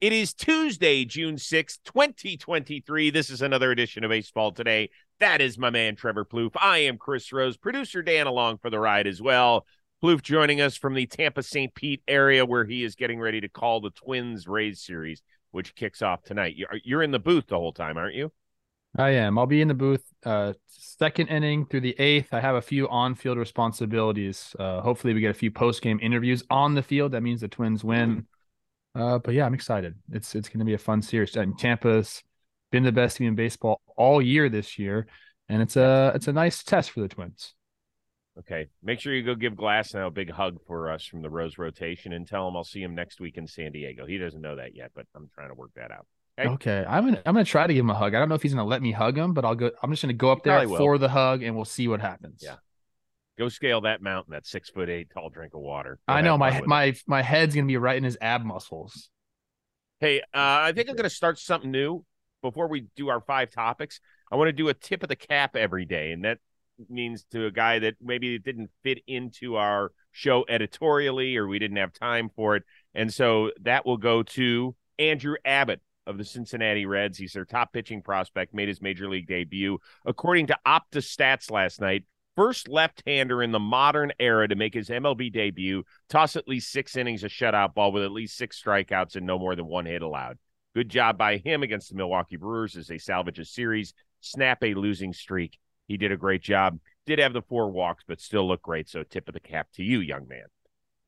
It is Tuesday, June 6th, 2023. This is another edition of Baseball Today. That is my man, Trevor Plouffe. I am Chris Rose, producer Dan along for the ride as well. Plouffe joining us from the Tampa St. Pete area where he is getting ready to call the Twins Rays series, which kicks off tonight. You're in the booth the whole time, aren't you? I am. I'll be in the booth uh second inning through the eighth. I have a few on-field responsibilities. Uh hopefully we get a few post-game interviews on the field. That means the Twins win. Uh, but yeah, I'm excited. It's it's going to be a fun series. And Tampa's been the best team in baseball all year this year, and it's a it's a nice test for the Twins. Okay, make sure you go give Glasnow a big hug for us from the Rose rotation, and tell him I'll see him next week in San Diego. He doesn't know that yet, but I'm trying to work that out. Okay, okay. I'm gonna I'm gonna try to give him a hug. I don't know if he's gonna let me hug him, but I'll go. I'm just gonna go up there for the hug, and we'll see what happens. Yeah, Go scale that mountain, that six foot eight tall drink of water. Go I know my my it. my head's gonna be right in his ab muscles. Hey, uh, I think I'm gonna start something new before we do our five topics. I want to do a tip of the cap every day, and that means to a guy that maybe it didn't fit into our show editorially or we didn't have time for it. And so that will go to Andrew Abbott of the Cincinnati Reds. He's their top pitching prospect, made his major league debut. According to Opta Stats last night, first left-hander in the modern era to make his MLB debut, toss at least six innings of shutout ball with at least six strikeouts and no more than one hit allowed. Good job by him against the Milwaukee Brewers as they salvage a series, snap a losing streak. He did a great job. Did have the four walks, but still look great. So tip of the cap to you, young man.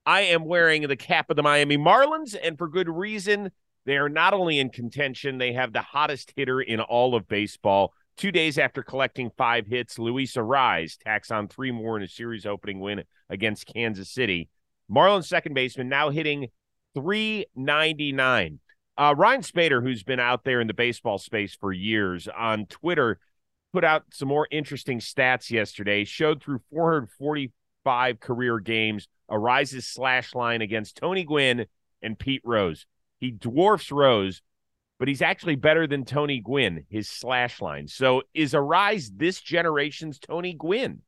I am wearing the cap of the Miami Marlins, and for good reason. They are not only in contention, they have the hottest hitter in all of baseball. Two days after collecting five hits, Luis Arraez tacks on three more in a series opening win against Kansas City. Marlins second baseman now hitting 399. Uh, Ryan Spaeder, who's been out there in the baseball space for years, on Twitter put out some more interesting stats yesterday. Showed through 445 career games, Arraez's slash line against Tony Gwynn and Pete Rose. He dwarfs Rose but he's actually better than Tony Gwynn, his slash line. So is Arraez this generation's Tony Gwynn?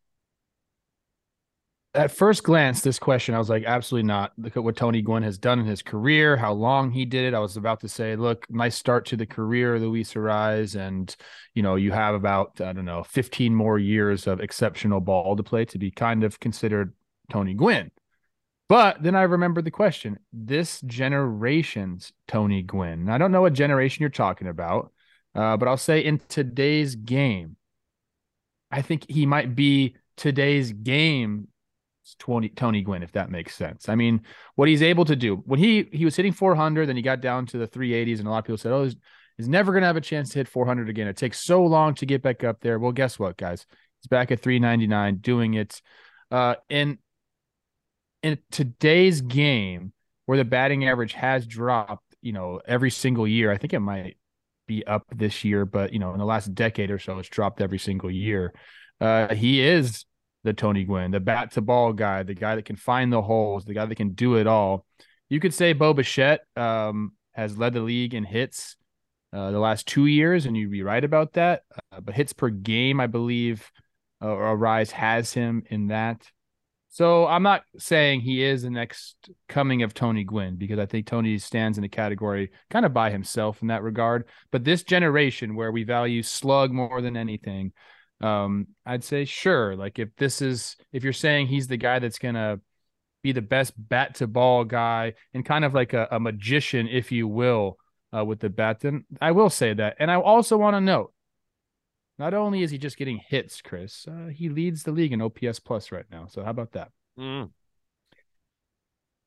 At first glance, this question, I was like, absolutely not. Look at what Tony Gwynn has done in his career, how long he did it. I was about to say, look, nice start to the career, Luis Arraez. And, you know, you have about, I don't know, 15 more years of exceptional ball to play to be kind of considered Tony Gwynn. But then I remembered the question this generation's Tony Gwynn. I don't know what generation you're talking about, uh, but I'll say in today's game, I think he might be today's game 20, Tony Gwynn, if that makes sense. I mean, what he's able to do when he he was hitting 400, then he got down to the 380s, and a lot of people said, "Oh, he's, he's never going to have a chance to hit 400 again. It takes so long to get back up there." Well, guess what, guys? He's back at 399, doing it. Uh, and in today's game where the batting average has dropped, you know, every single year, I think it might be up this year, but you know, in the last decade or so, it's dropped every single year. Uh, he is the Tony Gwynn, the bat to ball guy, the guy that can find the holes, the guy that can do it all. You could say Bo Bichette um, has led the league in hits uh, the last two years, and you'd be right about that. Uh, but hits per game, I believe, uh, Arraez has him in that. So I'm not saying he is the next coming of Tony Gwynn because I think Tony stands in a category kind of by himself in that regard. But this generation where we value slug more than anything, um, I'd say sure. Like if this is if you're saying he's the guy that's gonna be the best bat to ball guy and kind of like a, a magician, if you will, uh, with the bat, then I will say that. And I also want to note not only is he just getting hits, Chris, uh, he leads the league in OPS plus right now. So how about that? Mm.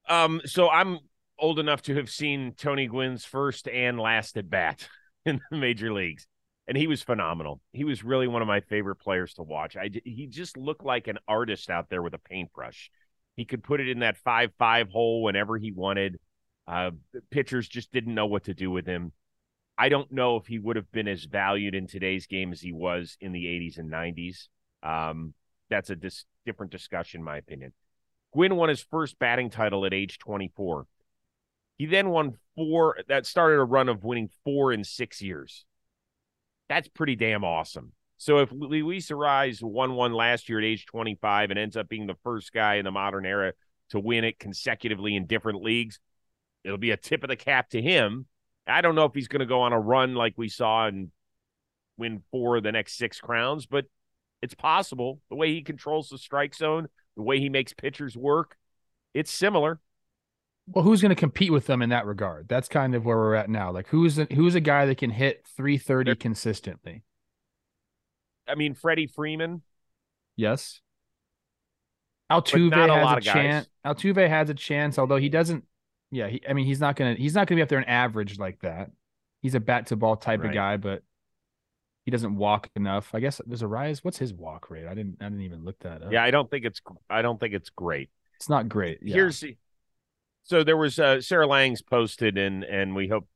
Um, so I'm old enough to have seen Tony Gwynn's first and last at bat in the major leagues, and he was phenomenal. He was really one of my favorite players to watch. I he just looked like an artist out there with a paintbrush. He could put it in that five five hole whenever he wanted. Uh, pitchers just didn't know what to do with him. I don't know if he would have been as valued in today's game as he was in the 80s and 90s. Um, that's a dis- different discussion, in my opinion. Gwynn won his first batting title at age 24. He then won four, that started a run of winning four in six years. That's pretty damn awesome. So if Luis Arraez won one last year at age 25 and ends up being the first guy in the modern era to win it consecutively in different leagues, it'll be a tip of the cap to him I don't know if he's going to go on a run like we saw and win four of the next six crowns, but it's possible. The way he controls the strike zone, the way he makes pitchers work, it's similar. Well, who's going to compete with them in that regard? That's kind of where we're at now. Like, who's a, who's a guy that can hit 330 consistently? I mean, Freddie Freeman. Yes. Altuve has a, a chance. Altuve has a chance, although he doesn't. Yeah, he, I mean, he's not gonna he's not gonna be up there an average like that. He's a bat to ball type right. of guy, but he doesn't walk enough. I guess there's Arraez. What's his walk rate? I didn't I didn't even look that up. Yeah, I don't think it's I don't think it's great. It's not great. Yeah. Here's so there was uh, Sarah Langs posted and and we hope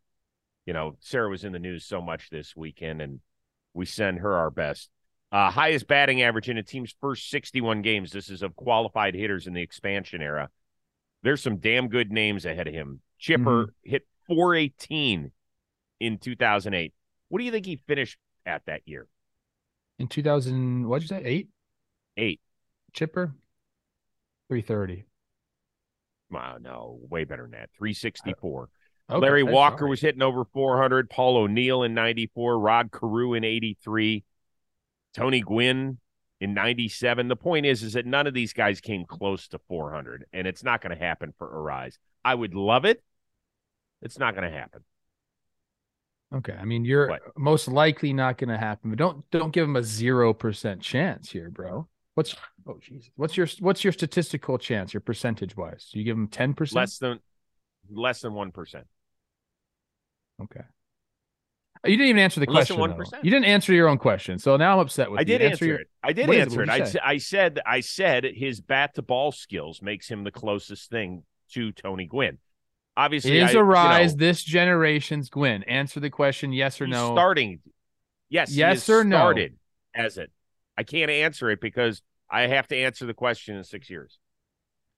you know Sarah was in the news so much this weekend and we send her our best. Uh, highest batting average in a team's first 61 games. This is of qualified hitters in the expansion era. There's some damn good names ahead of him. Chipper mm-hmm. hit 418 in 2008. What do you think he finished at that year? In 2000, what'd you say? Eight? Eight. Chipper? 330. Wow, no, way better than that. 364. Okay, Larry Walker was hitting over 400. Paul O'Neill in 94. Rod Carew in 83. Tony Gwynn in 97. The point is, is that none of these guys came close to 400, and it's not going to happen for Arraez. I would love it. It's not going to happen. Okay, I mean you're what? most likely not going to happen, but don't don't give him a zero percent chance here, bro. What's oh Jesus? What's your what's your statistical chance, your percentage wise? Do you give him ten percent? Less than less than one percent. Okay. You didn't even answer the question. One percent. You didn't answer your own question, so now I'm upset with I you. Did answer, answer your... it. I did answer it. I, I said I said his bat to ball skills makes him the closest thing to Tony Gwynn. Obviously, is Arraez you know, this generation's Gwynn? Answer the question: yes or no. Starting, yes, yes or no. Started as it. I can't answer it because I have to answer the question in six years.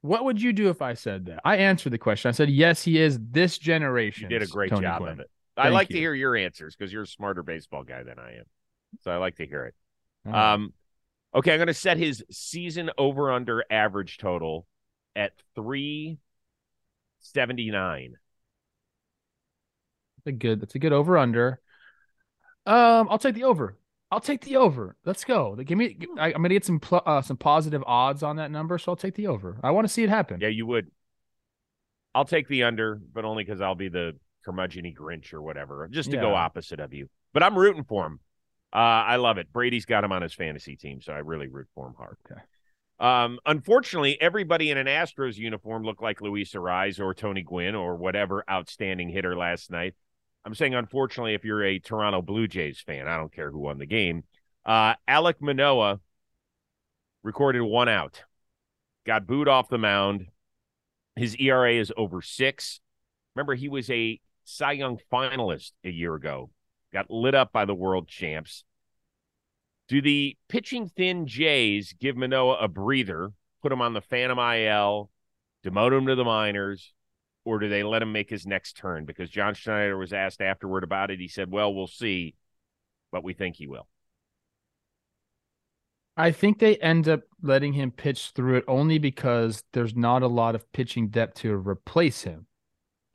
What would you do if I said that? I answered the question. I said yes, he is this generation. You did a great Tony job Gwynn. of it. Thank I like you. to hear your answers because you're a smarter baseball guy than I am. So I like to hear it. Um, okay, I'm going to set his season over under average total at 379. That's A good. That's a good over under. Um, I'll take the over. I'll take the over. Let's go. Give me. I, am gonna get some pl- uh, some positive odds on that number, so I'll take the over. I want to see it happen. Yeah, you would. I'll take the under, but only because I'll be the curmudgeony Grinch or whatever, just to yeah. go opposite of you. But I'm rooting for him. Uh, I love it. Brady's got him on his fantasy team, so I really root for him hard. Okay. Um, unfortunately, everybody in an Astros uniform looked like Luis Arraez or Tony Gwynn or whatever outstanding hitter last night. I'm saying, unfortunately, if you're a Toronto Blue Jays fan, I don't care who won the game. Uh, Alek Manoah recorded one out, got booed off the mound. His ERA is over six. Remember, he was a Cy Young finalist a year ago, got lit up by the world champs. Do the pitching thin Jays give Manoah a breather, put him on the Phantom IL, demote him to the minors, or do they let him make his next turn? Because John Schneider was asked afterward about it. He said, Well, we'll see, but we think he will. I think they end up letting him pitch through it only because there's not a lot of pitching depth to replace him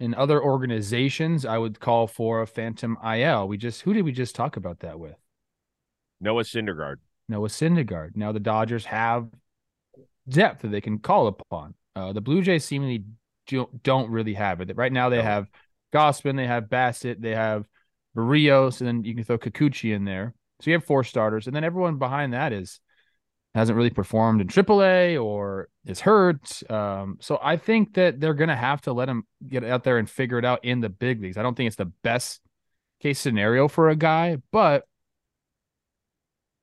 in other organizations, I would call for a phantom IL. We just who did we just talk about that with? Noah Syndergaard. Noah Syndergaard. Now the Dodgers have depth that they can call upon. Uh, the Blue Jays seemingly don't really have it. Right now they no. have Gausman, they have Bassitt, they have Berrios, and then you can throw Kikuchi in there. So you have four starters, and then everyone behind that is hasn't really performed in AAA or is hurt. Um, so I think that they're going to have to let him get out there and figure it out in the big leagues. I don't think it's the best case scenario for a guy, but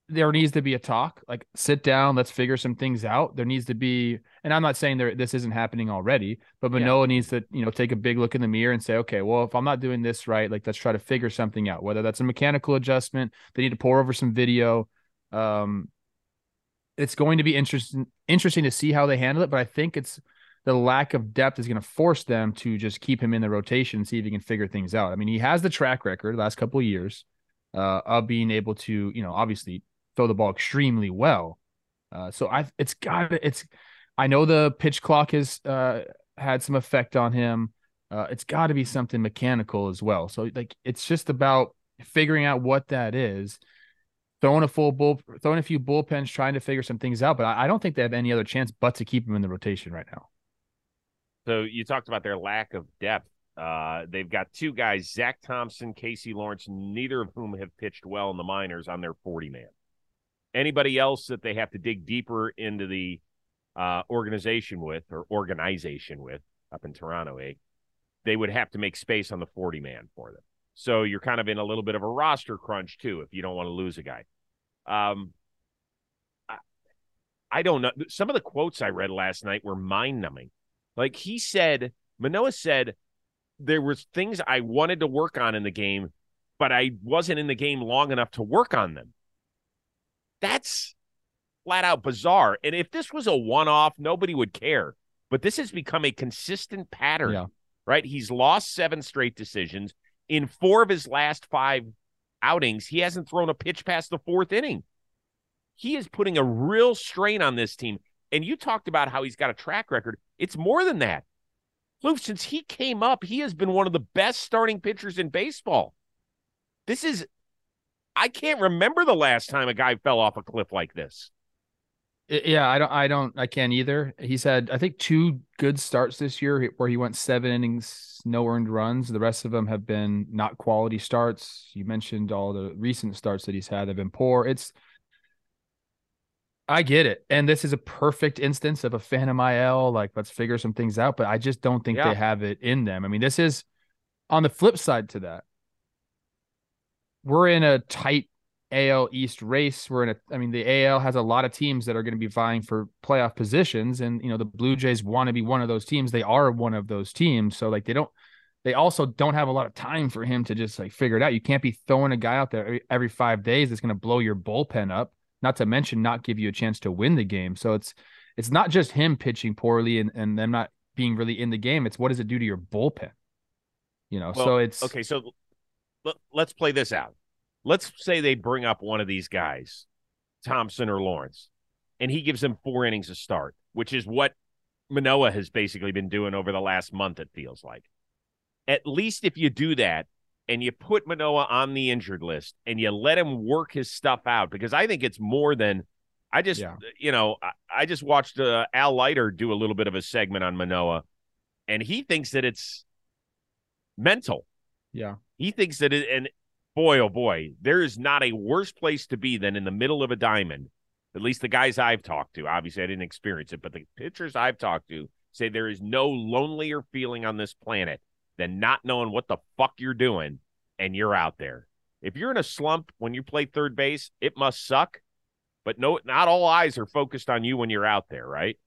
there needs to be a talk. Like sit down, let's figure some things out. There needs to be, and I'm not saying there this isn't happening already, but Manoah yeah. needs to, you know, take a big look in the mirror and say, okay, well, if I'm not doing this right, like let's try to figure something out. Whether that's a mechanical adjustment, they need to pour over some video. Um, it's going to be interesting interesting to see how they handle it, but I think it's the lack of depth is going to force them to just keep him in the rotation and see if he can figure things out. I mean, he has the track record last couple of years uh, of being able to, you know, obviously throw the ball extremely well. Uh, so I, it's got it's. I know the pitch clock has uh, had some effect on him. Uh, it's got to be something mechanical as well. So like it's just about figuring out what that is, throwing a full bull, throwing a few bullpens, trying to figure some things out. But I, I don't think they have any other chance but to keep him in the rotation right now. So you talked about their lack of depth. Uh, they've got two guys, Zach Thompson, Casey Lawrence, neither of whom have pitched well in the minors on their 40 man. Anybody else that they have to dig deeper into the uh, organization with or organization with up in Toronto, eh? They would have to make space on the 40 man for them. So you're kind of in a little bit of a roster crunch too if you don't want to lose a guy. Um, I, I don't know. Some of the quotes I read last night were mind numbing. Like he said, Manoah said, there was things I wanted to work on in the game, but I wasn't in the game long enough to work on them. That's flat out bizarre. And if this was a one off, nobody would care. But this has become a consistent pattern, Yeah. right? He's lost seven straight decisions. In four of his last five outings, he hasn't thrown a pitch past the fourth inning. He is putting a real strain on this team. And you talked about how he's got a track record. It's more than that. Luke, since he came up, he has been one of the best starting pitchers in baseball. This is, I can't remember the last time a guy fell off a cliff like this. Yeah, I don't, I don't, I can't either. He's had, I think, two good starts this year where he went seven innings, no earned runs. The rest of them have been not quality starts. You mentioned all the recent starts that he's had have been poor. It's, I get it, and this is a perfect instance of a Phantom IL. Like, let's figure some things out. But I just don't think Yeah. they have it in them. I mean, this is on the flip side to that. We're in a tight AL East race. We're in a, I mean, the AL has a lot of teams that are going to be vying for playoff positions. And, you know, the Blue Jays want to be one of those teams. They are one of those teams. So, like, they don't, they also don't have a lot of time for him to just like figure it out. You can't be throwing a guy out there every, every five days that's going to blow your bullpen up, not to mention not give you a chance to win the game. So, it's, it's not just him pitching poorly and, and them not being really in the game. It's what does it do to your bullpen? You know, Well, so it's Okay, so let, let's play this out. Let's say they bring up one of these guys, Thompson or Lawrence, and he gives them four innings a start, which is what Manoah has basically been doing over the last month, it feels like. At least if you do that and you put Manoah on the injured list and you let him work his stuff out, because I think it's more than I just, Yeah. you know, I, I just watched uh, Al Leiter do a little bit of a segment on Manoah, and he thinks that it's mental. yeah. He thinks that it, and boy, oh boy, there is not a worse place to be than in the middle of a diamond. At least the guys I've talked to. Obviously, I didn't experience it, but the pitchers I've talked to say there is no lonelier feeling on this planet than not knowing what the fuck you're doing and you're out there. If you're in a slump when you play third base, it must suck. But no, not all eyes are focused on you when you're out there, right?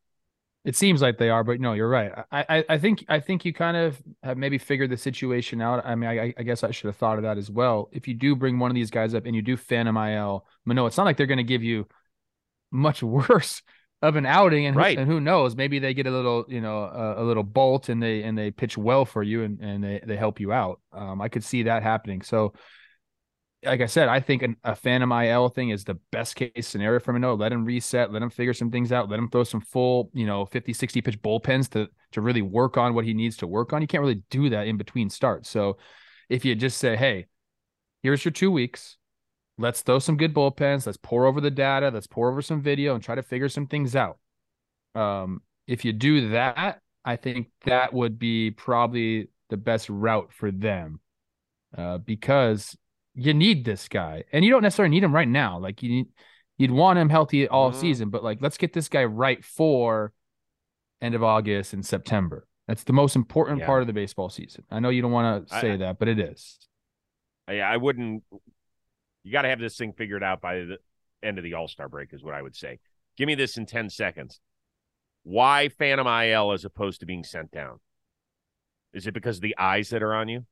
It seems like they are, but no, you're right. I, I, I think, I think you kind of have maybe figured the situation out. I mean, I, I guess I should have thought of that as well. If you do bring one of these guys up and you do Phantom IL, Manoah, it's not like they're going to give you much worse of an outing, and who- Right. and who knows, maybe they get a little, you know, a, a little bolt and they and they pitch well for you and and they they help you out. Um, I could see that happening. So. Like I said, I think an, a Phantom IL thing is the best case scenario for Manoah. Let him reset, let him figure some things out, let him throw some full, you know, 50, 60 pitch bullpens to to really work on what he needs to work on. You can't really do that in between starts. So if you just say, hey, here's your two weeks, let's throw some good bullpens, let's pour over the data, let's pour over some video and try to figure some things out. Um, if you do that, I think that would be probably the best route for them. Uh, because you need this guy, and you don't necessarily need him right now. Like you need, you'd want him healthy all Mhm. season, but like let's get this guy right for end of August and September. That's the most important Yeah. part of the baseball season. I know you don't want to say I- that, but it is. I, I wouldn't. You got to have this thing figured out by the end of the All Star break, is what I would say. Give me this in ten seconds. Why Phantom IL as opposed to being sent down? Is it because of the eyes that are on you?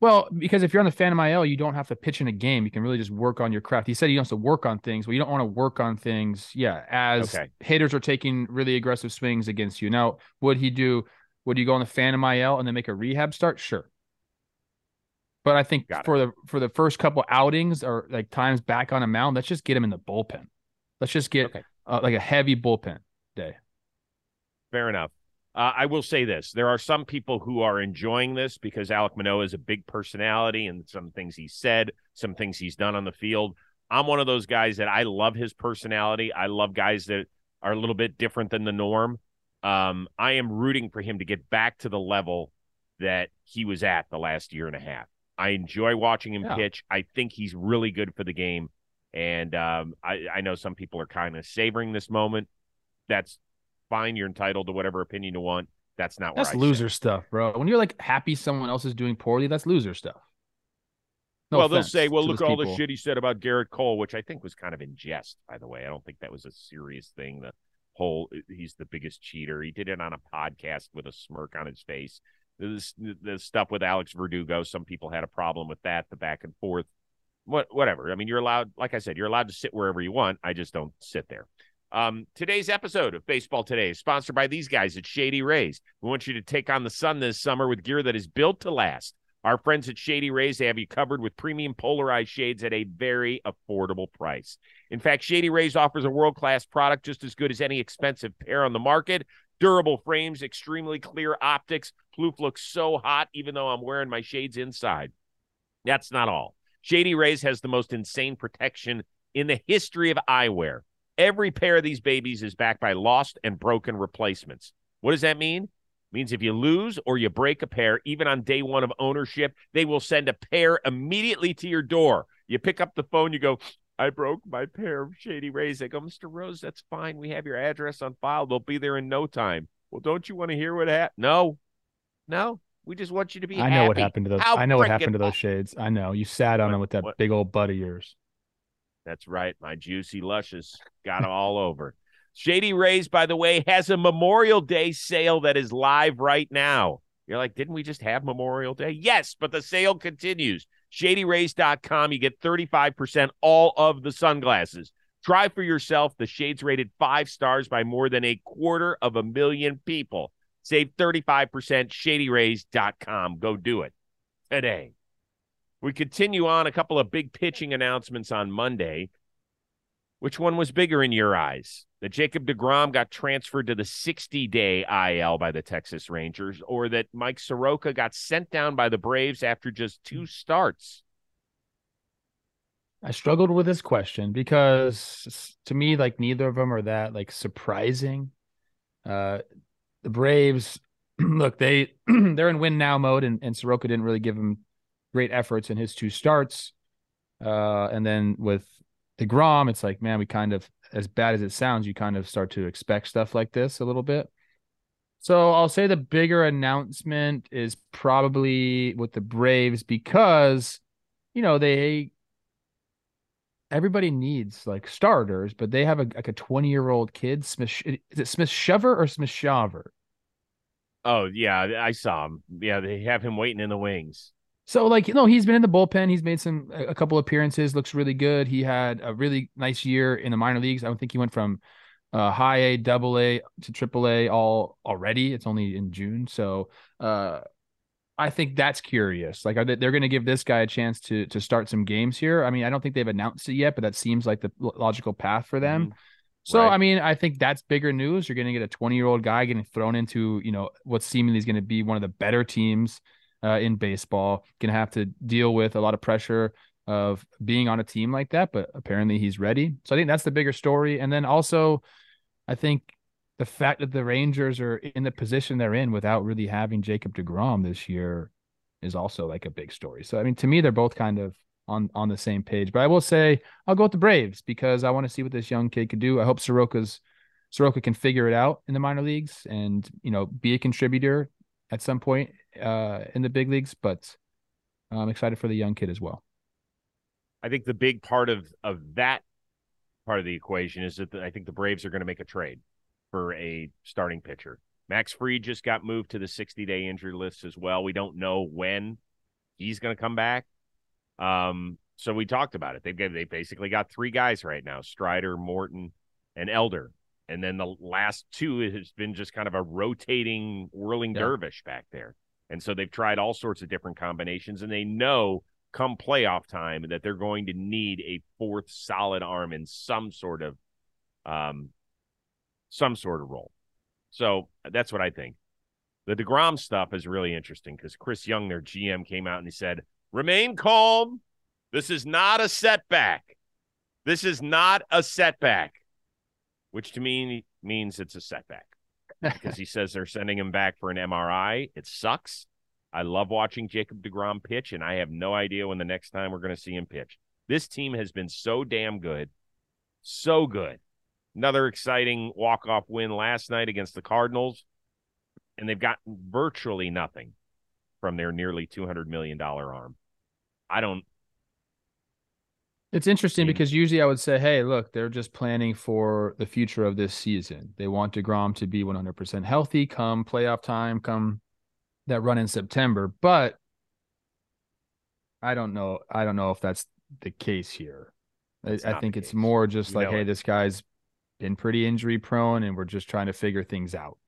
Well, because if you're on the Phantom IL, you don't have to pitch in a game. You can really just work on your craft. He said he wants to work on things. Well, you don't want to work on things, yeah, as Okay. hitters are taking really aggressive swings against you. Now, would he do? Would you go on the Phantom IL and then make a rehab start? Sure. But I think Got it. for the for the first couple outings or like times back on a mound, let's just get him in the bullpen. Let's just get Okay. uh, like a heavy bullpen day. Fair enough. Uh, I will say this: there are some people who are enjoying this because Alek Manoah is a big personality, and some things he said, some things he's done on the field. I'm one of those guys that I love his personality. I love guys that are a little bit different than the norm. Um, I am rooting for him to get back to the level that he was at the last year and a half. I enjoy watching him yeah. pitch. I think he's really good for the game. And um, I, I know some people are kind of savoring this moment. That's fine. You're entitled to whatever opinion you want. That's not that's loser stuff, bro. When you're like happy someone else is doing poorly, that's loser stuff. No well, they'll say, "Well, look all people. the shit he said about Gerrit Cole," which I think was kind of in jest. By the way, I don't think that was a serious thing. The whole he's the biggest cheater. He did it on a podcast with a smirk on his face. This the stuff with Alex Verdugo. Some people had a problem with that. The back and forth. What whatever. I mean, you're allowed. Like I said, you're allowed to sit wherever you want. I just don't sit there. Um, today's episode of Baseball Today is sponsored by these guys at Shady Rays. We want you to take on the sun this summer with gear that is built to last. Our friends at Shady Rays they have you covered with premium polarized shades at a very affordable price. In fact, Shady Rays offers a world class product just as good as any expensive pair on the market. Durable frames, extremely clear optics. Plouffe looks so hot, even though I'm wearing my shades inside. That's not all. Shady Rays has the most insane protection in the history of eyewear. Every pair of these babies is backed by lost and broken replacements. What does that mean? means if you lose or you break a pair, even on day one of ownership, they will send a pair immediately to your door. You pick up the phone, you go, I broke my pair of Shady Rays. They go, Mr. Rose, that's fine. We have your address on file. They'll be there in no time. Well, don't you want to hear what happened? No, no. We just want you to be. I know happy. what happened to those. How I know what happened to those shades. I know you sat on what, them with that what? big old butt of yours. That's right. My juicy luscious got all over. Shady Rays, by the way, has a Memorial Day sale that is live right now. You're like, didn't we just have Memorial Day? Yes, but the sale continues. ShadyRays.com. You get 35% all of the sunglasses. Try for yourself. The shades rated five stars by more than a quarter of a million people. Save 35%. ShadyRays.com. Go do it today. We continue on a couple of big pitching announcements on Monday. Which one was bigger in your eyes? That Jacob DeGrom got transferred to the 60 day IL by the Texas Rangers, or that Mike Soroka got sent down by the Braves after just two starts? I struggled with this question because to me, like neither of them are that like surprising. Uh, the Braves, look, they they're in win now mode, and, and Soroka didn't really give him great efforts in his two starts. Uh, and then with DeGrom, it's like, man, we kind of, as bad as it sounds, you kind of start to expect stuff like this a little bit. So I'll say the bigger announcement is probably with the Braves because, you know, they everybody needs like starters, but they have a like a 20 year old kid. Smith is it Smith Shover or Smith Shaver? Oh yeah, I saw him. Yeah, they have him waiting in the wings. So like you know he's been in the bullpen. He's made some a couple appearances. Looks really good. He had a really nice year in the minor leagues. I don't think he went from uh, high A, double A to triple A all already. It's only in June, so uh, I think that's curious. Like, are they, they're going to give this guy a chance to to start some games here? I mean, I don't think they've announced it yet, but that seems like the logical path for them. Mm-hmm. So, right. I mean, I think that's bigger news. You're going to get a 20 year old guy getting thrown into, you know, what seemingly is going to be one of the better teams uh, in baseball. Going to have to deal with a lot of pressure of being on a team like that, but apparently he's ready. So I think that's the bigger story. And then also, I think the fact that the Rangers are in the position they're in without really having Jacob DeGrom this year is also like a big story. So I mean, to me, they're both kind of on on the same page. But I will say I'll go with the Braves because I want to see what this young kid could do. I hope Soroka's Soroka can figure it out in the minor leagues and you know be a contributor at some point uh, in the big leagues. But I'm excited for the young kid as well. I think the big part of of that part of the equation is that the, I think the Braves are going to make a trade for a starting pitcher. Max Fried just got moved to the 60 day injury list as well. We don't know when he's going to come back. Um, so we talked about it. They've got, they basically got three guys right now: Strider, Morton, and Elder. And then the last two has been just kind of a rotating, whirling yeah. dervish back there. And so they've tried all sorts of different combinations, and they know come playoff time that they're going to need a fourth solid arm in some sort of um, some sort of role. So that's what I think. The DeGrom stuff is really interesting because Chris Young, their GM, came out and he said, remain calm. This is not a setback. This is not a setback, which to me means it's a setback because he says they're sending him back for an MRI. It sucks. I love watching Jacob DeGrom pitch, and I have no idea when the next time we're going to see him pitch. This team has been so damn good. So good. Another exciting walk-off win last night against the Cardinals, and they've gotten virtually nothing from their nearly $200 million arm. I don't it's interesting because usually I would say, hey, look, they're just planning for the future of this season. They want DeGrom to be 100% healthy come playoff time, come that run in September. But I don't know. I don't know if that's the case here. I, I, think it's more just you like, hey, it. this guy's been pretty injury prone and we're just trying to figure things out.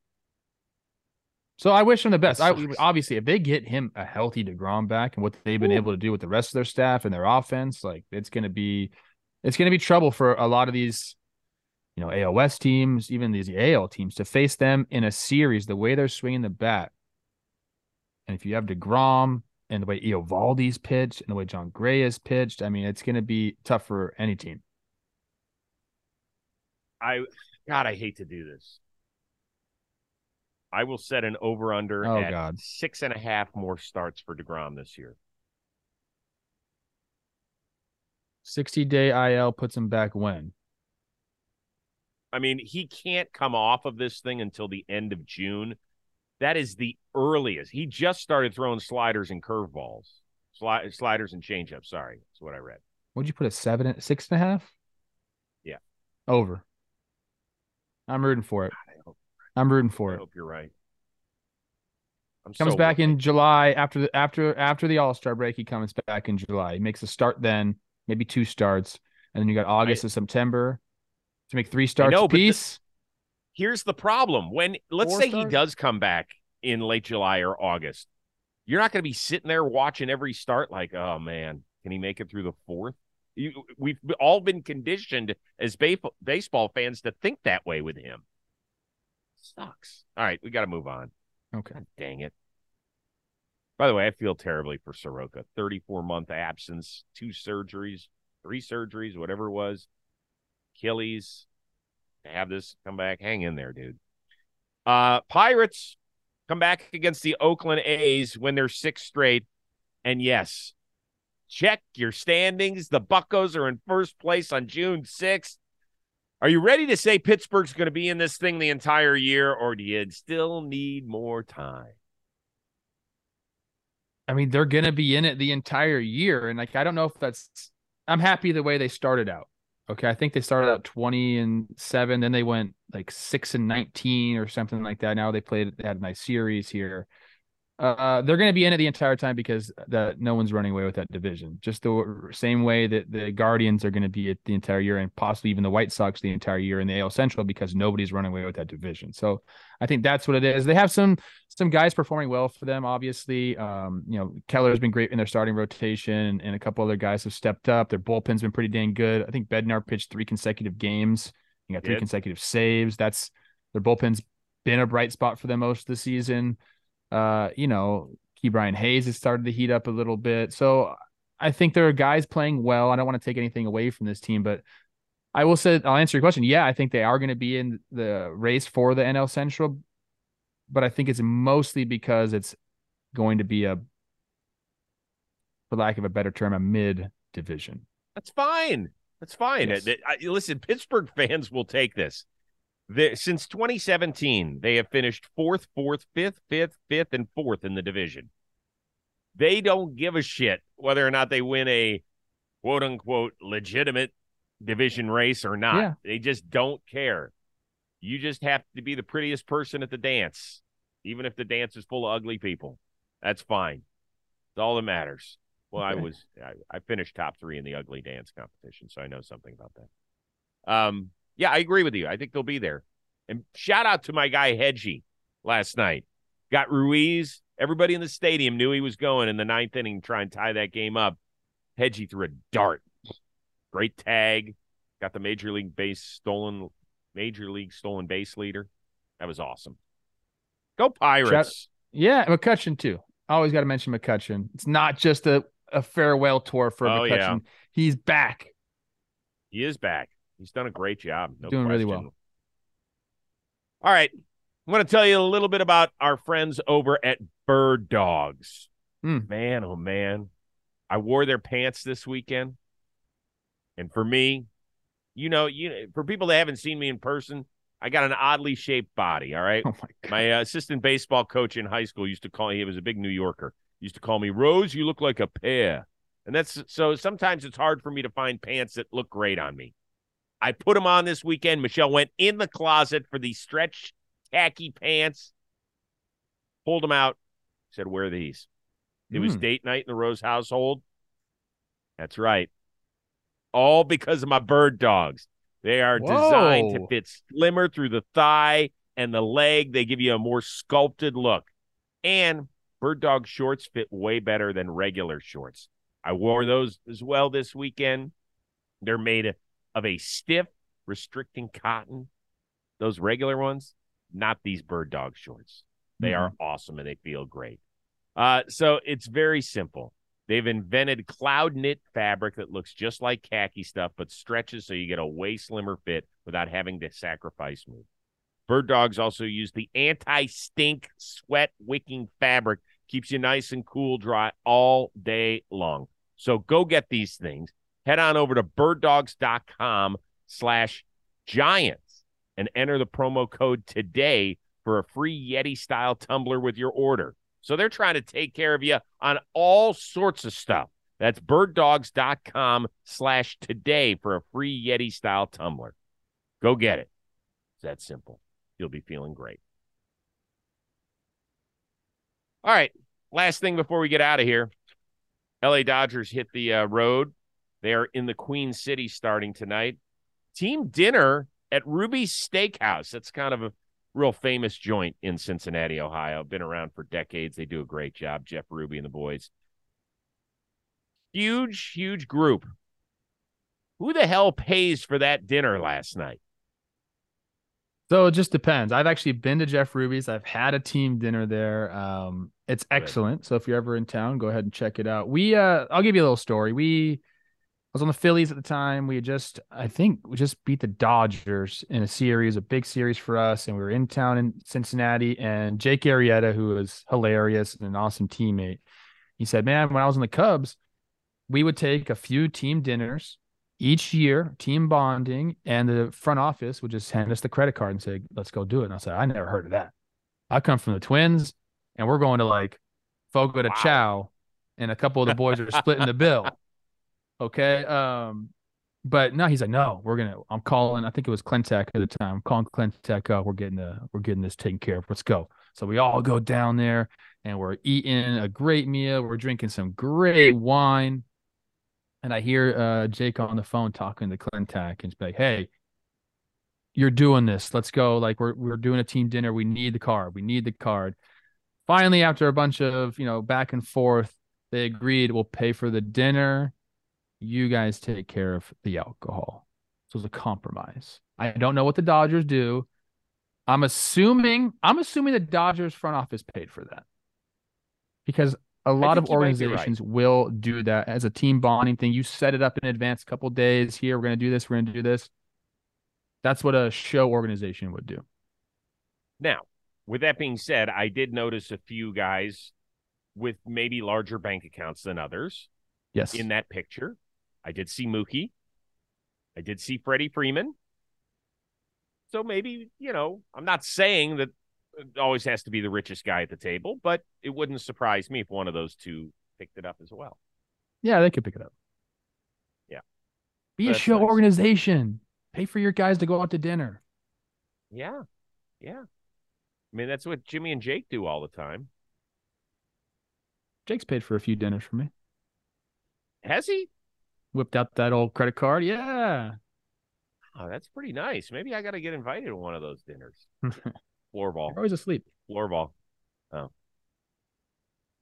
So I wish him the best. I, obviously, if they get him a healthy Degrom back and what they've been Ooh. able to do with the rest of their staff and their offense, like it's going to be, it's going to be trouble for a lot of these, you know, AOS teams, even these AL teams to face them in a series. The way they're swinging the bat, and if you have Degrom and the way Eovaldi's pitched and the way Jon Gray has pitched, I mean, it's going to be tough for any team. I, God, I hate to do this. I will set an over under oh, at God. six and a half more starts for DeGrom this year. 60 day IL puts him back when? I mean, he can't come off of this thing until the end of June. That is the earliest. He just started throwing sliders and curveballs, Sli- sliders and changeups. Sorry, that's what I read. What'd you put a seven, six and a half? Yeah, over. I'm rooting for it. I'm rooting for it. I it. hope you're right. I'm comes so back in July after the after after the All Star break. He comes back in July. He makes a start then, maybe two starts, and then you got August and September to make three starts know, piece. here's the problem: when let's Four say starts? he does come back in late July or August, you're not going to be sitting there watching every start like, oh man, can he make it through the fourth? You, we've all been conditioned as baseball fans to think that way with him. Sucks. All right, we got to move on. Okay. God dang it. By the way, I feel terribly for Soroka. 34 month absence, two surgeries, three surgeries, whatever it was. Achilles. To have this come back, hang in there, dude. Uh, Pirates come back against the Oakland A's when they're six straight. And yes, check your standings. The Buckos are in first place on June 6th. Are you ready to say Pittsburgh's going to be in this thing the entire year, or do you still need more time? I mean, they're going to be in it the entire year. And like, I don't know if that's, I'm happy the way they started out. Okay. I think they started out 20 and seven, then they went like six and 19 or something like that. Now they played, they had a nice series here. Uh, they're going to be in it the entire time because that no one's running away with that division. Just the same way that the Guardians are going to be it the entire year, and possibly even the White Sox the entire year in the AL Central because nobody's running away with that division. So I think that's what it is. They have some some guys performing well for them. Obviously, um, you know Keller's been great in their starting rotation, and a couple other guys have stepped up. Their bullpen's been pretty dang good. I think Bednar pitched three consecutive games. He got three consecutive saves. That's their bullpen's been a bright spot for them most of the season uh, you know, Ke'Bryan Hayes has started to heat up a little bit. So I think there are guys playing well. I don't want to take anything away from this team, but I will say I'll answer your question. Yeah, I think they are going to be in the race for the NL Central, but I think it's mostly because it's going to be a, for lack of a better term, a mid division. That's fine. That's fine. Yes. I, I, listen, Pittsburgh fans will take this since 2017, they have finished fourth, fourth, fifth, fifth, fifth, and fourth in the division. They don't give a shit whether or not they win a quote unquote legitimate division race or not. Yeah. They just don't care. You just have to be the prettiest person at the dance, even if the dance is full of ugly people. That's fine. It's all that matters. Well, okay. I was I, I, finished top three in the ugly dance competition, so I know something about that. Um, yeah, I agree with you. I think they'll be there. And shout out to my guy Hedgie last night. Got Ruiz. Everybody in the stadium knew he was going in the ninth inning, to try and tie that game up. Hedgie threw a dart. Great tag. Got the major league base stolen, major league stolen base leader. That was awesome. Go Pirates. Yeah, McCutchen too. I Always got to mention McCutchen. It's not just a, a farewell tour for Oh, McCutchen. yeah. He's back. He is back. He's done a great job. No Doing really well. All right. I'm going to tell you a little bit about our friends over at Bird Dogs. Hmm. Man, oh man. I wore their pants this weekend. And for me, you know, you for people that haven't seen me in person, I got an oddly shaped body, all right? Oh my god. My uh, assistant baseball coach in high school used to call me, he was a big New Yorker, used to call me, Rose, you look like a pear. And that's so sometimes it's hard for me to find pants that look great on me. I put them on this weekend. Michelle went in the closet for these stretch khaki pants, pulled them out, said, Wear these. It was Hmm. date night in the Rose household. That's right. All because of my bird dogs. They are designed to fit slimmer through the thigh and the leg. They give you a more sculpted look. And bird dog shorts fit way better than regular shorts. I wore those as well this weekend. They're made of a stiff, restricting cotton. Those regular ones, not these bird dog shorts. They are awesome and they feel great. Uh, so it's very simple. They've invented cloud knit fabric that looks just like khaki stuff, but stretches so you get a way slimmer fit without having to sacrifice move. Bird dogs also use the anti stink sweat wicking fabric, keeps you nice and cool dry all day long. So go get these things. Head on over to birddogs.com slash giants and enter the promo code today for a free Yeti style tumbler with your order. So they're trying to take care of you on all sorts of stuff. That's birddogs.com slash today for a free Yeti style tumbler. Go get it. It's that simple. You'll be feeling great. All right. Last thing before we get out of here LA Dodgers hit the uh, road. They are in the Queen City starting tonight. Team dinner at Ruby's Steakhouse. That's kind of a real famous joint in Cincinnati, Ohio. Been around for decades. They do a great job. Jeff Ruby and the boys. Huge, huge group. Who the hell pays for that dinner last night? So it just depends. I've actually been to Jeff Ruby's. I've had a team dinner there. Um, it's excellent. So if you're ever in town, go ahead and check it out. We uh I'll give you a little story. We was on the Phillies at the time. We had just I think we just beat the Dodgers in a series, a big series for us, and we were in town in Cincinnati. And Jake Arrieta, who was hilarious and an awesome teammate, he said, Man, when I was in the Cubs, we would take a few team dinners each year, team bonding, and the front office would just hand us the credit card and say, "Let's go do it." And I said, "I never heard of that. I come from the Twins, and we're going to like Fogo de Wow. Chao, and a couple of the boys are splitting the bill." Okay, um, but no, he's like, "No, we're gonna." I'm calling. I think it was Klentak at the time. I'm calling Klentak up. We're getting the we're getting this taken care of. Let's go. So we all go down there, and we're eating a great meal. We're drinking some great wine and I hear uh, Jake on the phone talking to Klentak and like, "Hey, you're doing this. Let's go. Like we're we're doing a team dinner. We need the card. We need the card." Finally, after a bunch of you know back and forth, they agreed we'll pay for the dinner. You guys take care of the alcohol. So it's a compromise. I don't know what the Dodgers do. I'm assuming I'm assuming the Dodgers front office paid for that because a lot of think you might be right. organizations will do that as a team bonding thing. You set it up in advance, a couple days. Here, we're going to do this. We're going to do this. That's what a show organization would do. Now, with that being said, I did notice a few guys with maybe larger bank accounts than others Yes. in that picture. I did see Mookie. I did see Freddie Freeman. So maybe, you know, I'm not saying that it always has to be the richest guy at the table, but it wouldn't surprise me if one of those two picked it up as well. yeah, they could pick it up. Yeah. Be a show nice. organization. Pay for your guys to go out to dinner. Yeah. Yeah. I mean, that's what Jimmy and Jake do all the time. Jake's paid for a few dinners for me. Has he? Whipped out that old credit card. Yeah. Oh, that's pretty nice. Maybe I got to get invited to one of those dinners. Floor ball. You're always asleep. Floor ball. Oh.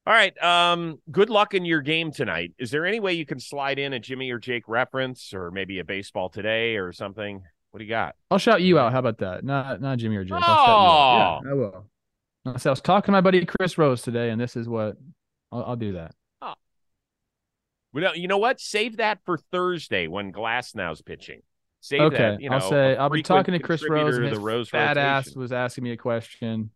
All right. Um, good luck in your game tonight. Is there any way you can slide in a Jimmy or Jake reference or maybe a baseball today or something? What do you got? I'll shout you out. How about that? Not not Jimmy or Jake. I'll shout you out. Yeah, I will. I said I was talking to my buddy Chris Rose today, and this is what I'll, I'll do that. Oh. Well, you know what? Save that for Thursday when Glasnow's pitching. Save okay, that. You know, I'll say I'll be talking to Chris Rose. And the Rose fat ass rotation. was asking me a question.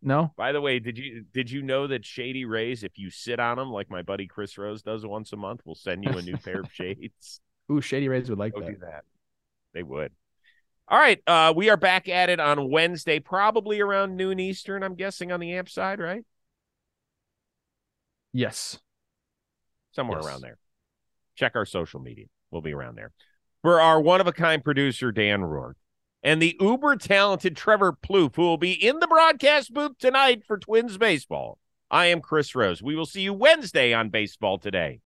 No, By the way, did you did you know that Shady Rays, if you sit on them like my buddy Chris Rose does once a month, will send you a new pair of shades? ooh, Shady Rays would like Go that. do that. They would. All right, uh, we are back at it on Wednesday, probably around noon Eastern. I'm guessing on the amp side, right? Yes. Somewhere Yes. around there. Check our social media. We'll be around there. For our one of a kind producer, Dan Rourke, and the uber talented Trevor Plouffe, who will be in the broadcast booth tonight for Twins Baseball. I am Chris Rose. We will see you Wednesday on Baseball Today.